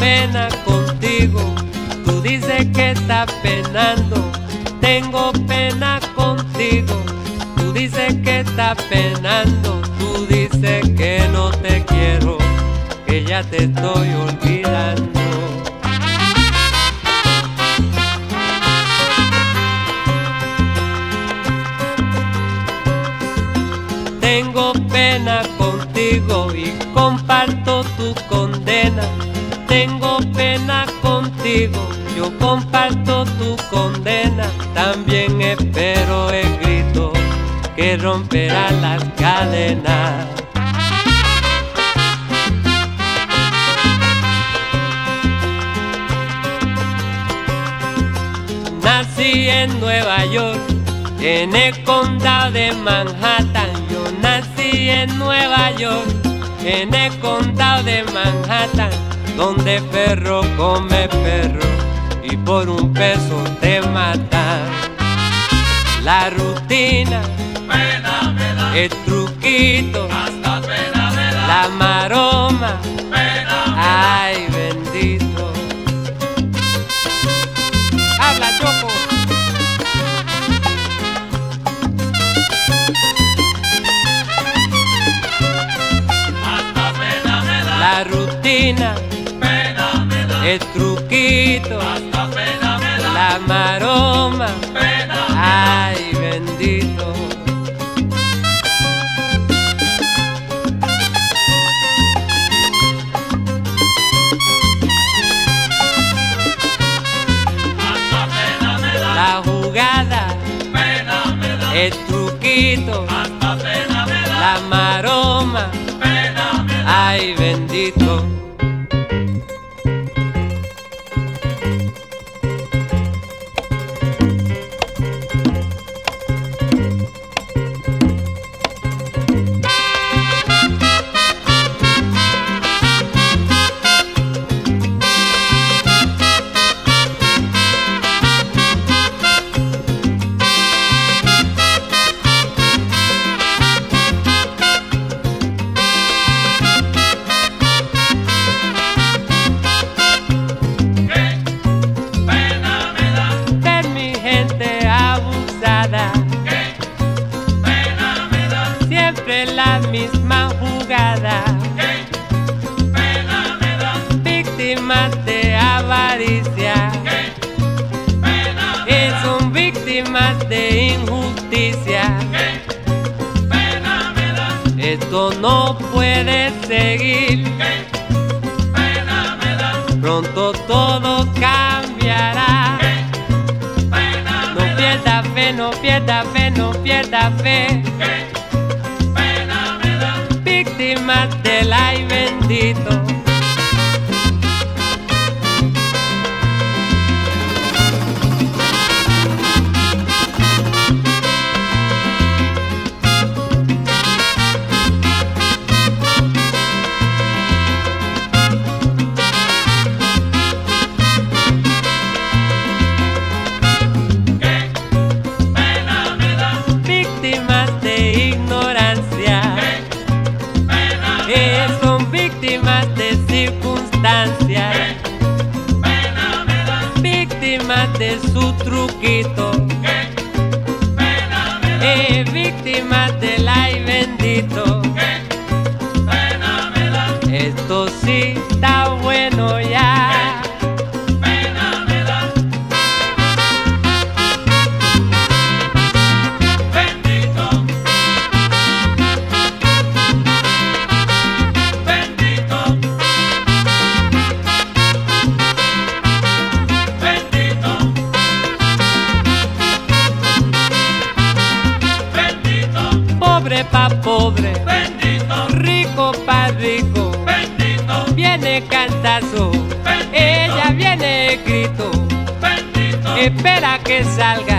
pena contigo. Tú dices que está penando, tengo pena contigo. Tú dices que está penando, tú dices que no te quiero, que ya te estoy olvidando. tengo pena contigo y comparto tu condena tengo pena contigo, yo comparto tu condena, también espero el grito que romperá las cadenas. Nací en Nueva York, en el condado de Manhattan, yo nací en Nueva York, en el condado de Manhattan donde perro come perro y por un peso te matan. La rutina, el truquito, Hasta pena, la maroma, ay. el truquito, hasta pena me da. la maroma, pena ay bendito. Hasta pena me da. La jugada, pena me da. el truquito, hasta pena me da. la maroma, pena me da. ay bendito. víctimas de injusticia. ¿Qué pena me da? Esto no puede seguir. ¿Qué pena me da? Pronto todo cambiará. ¿Qué pena no pierda fe, no pierda fe, no pierda fe. ¿Qué pena me da? Víctimas del ay bendito. víctima de su truquito. Es eh, víctima de la salga.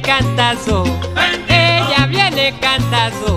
cantazo, ella viene cantazo.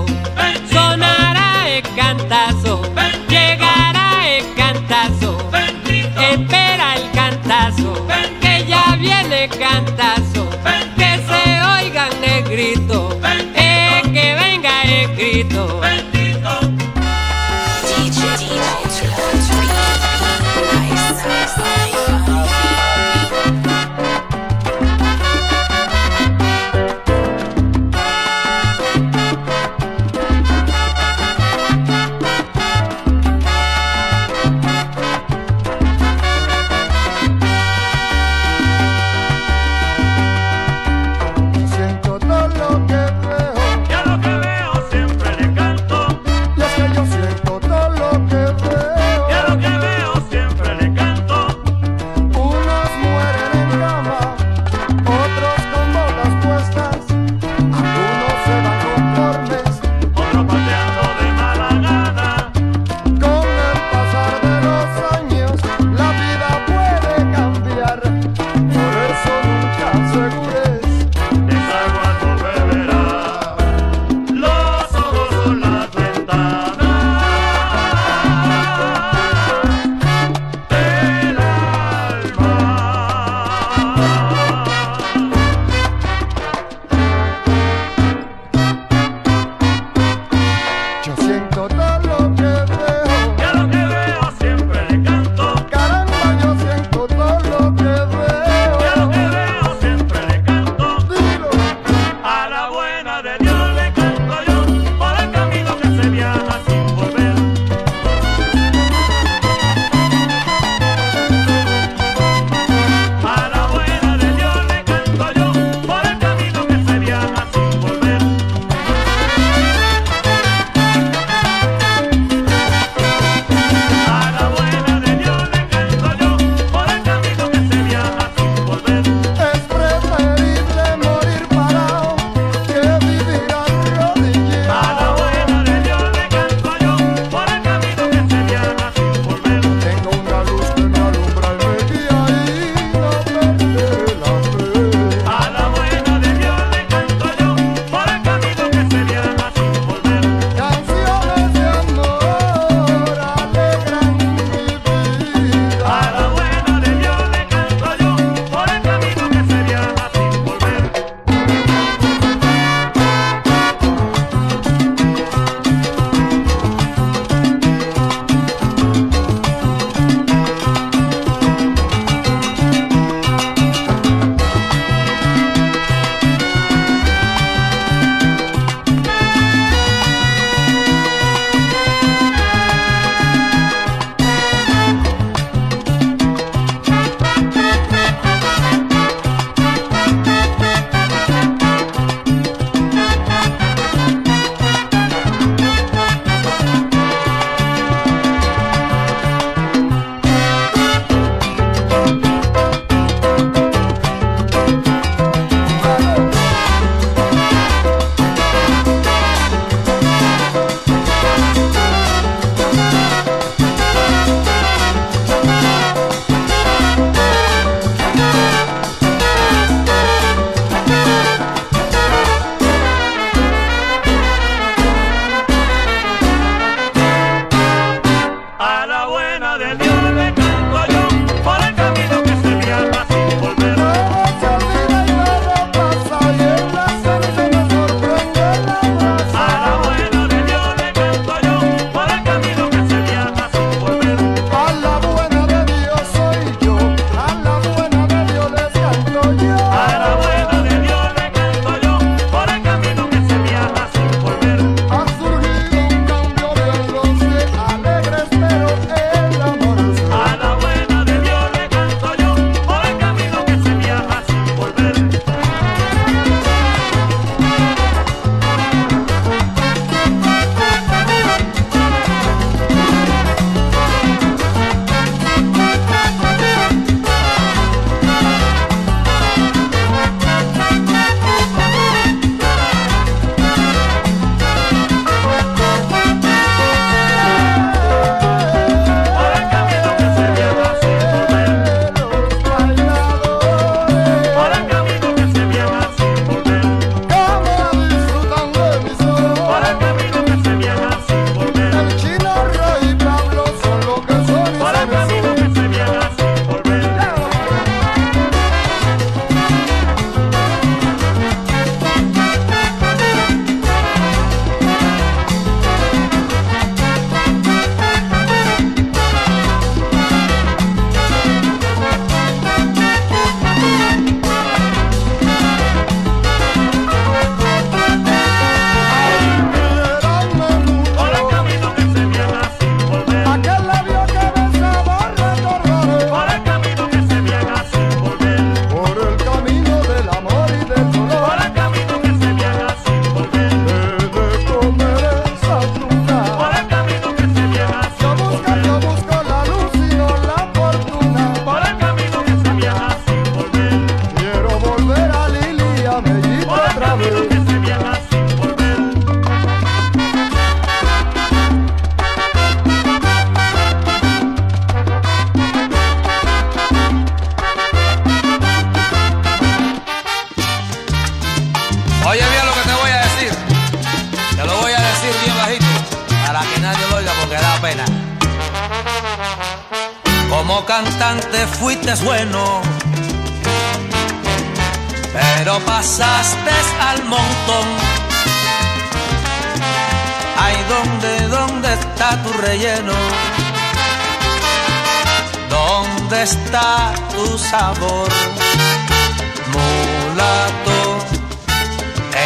mulato,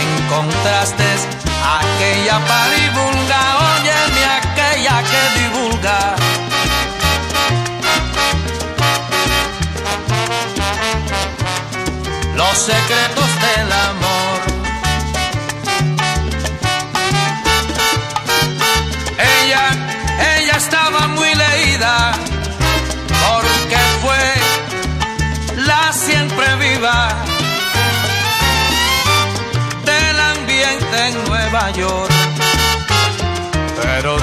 encontraste aquella paribulga, óyeme aquella que divulga. Los secretos del amor. Nueva Pero tú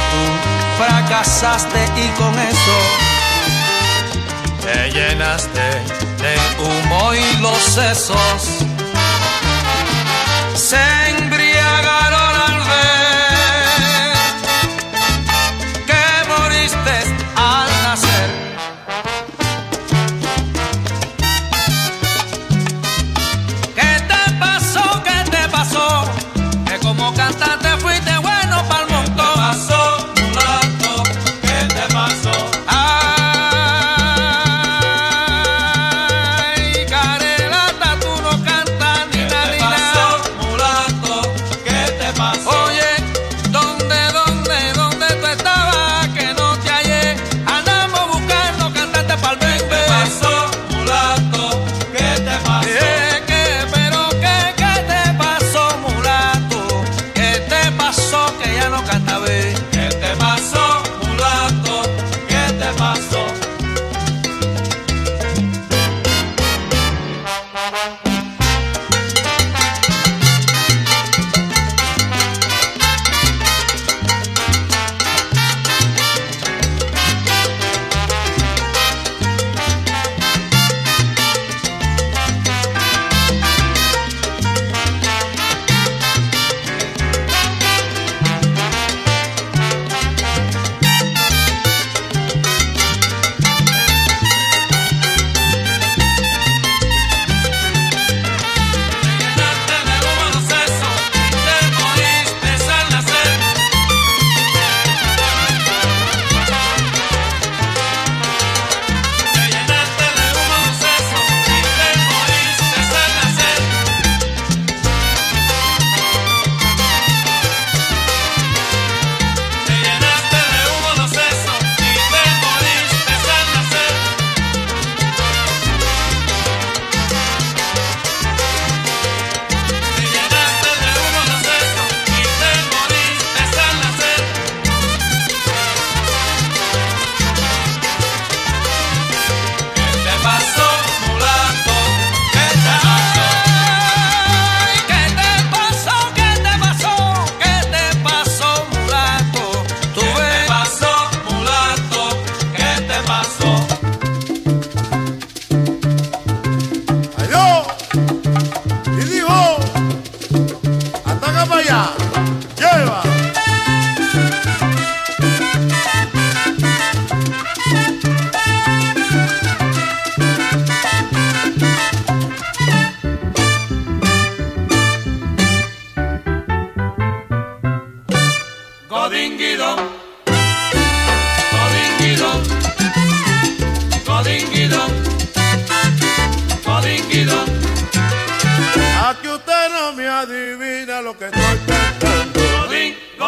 fracasaste y con eso te llenaste de humo y los sesos.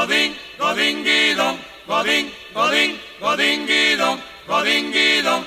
Godin, Godin, Gidon, Godin, Godin, Godin, Gidon, Godin, Gidon.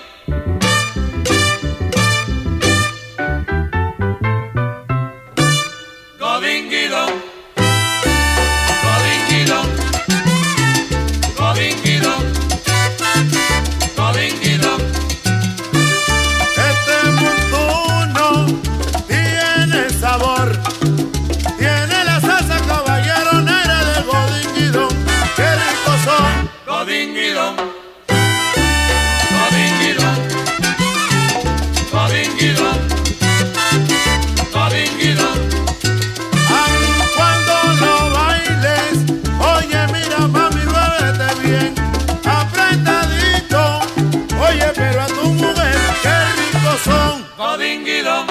ஆங்கிலம்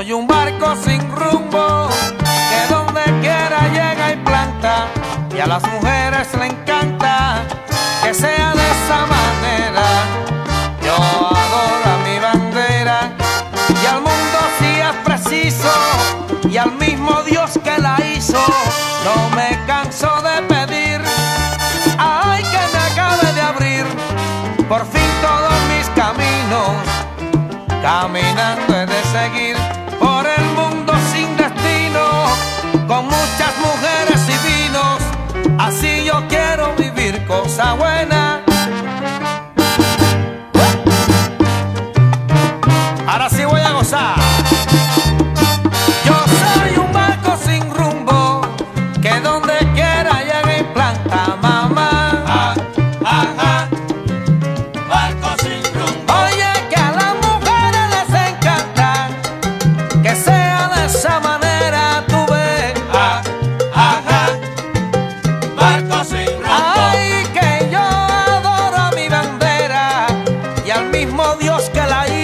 Soy un barco sin rumbo, que donde quiera llega y planta, y a las mujeres le encanta que sea de esa manera. Yo adoro a mi bandera, y al mundo si es preciso, y al mismo Dios que la hizo, no me canso de pedir, ay que me acabe de abrir, por fin todos mis caminos, caminando de seguir.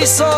so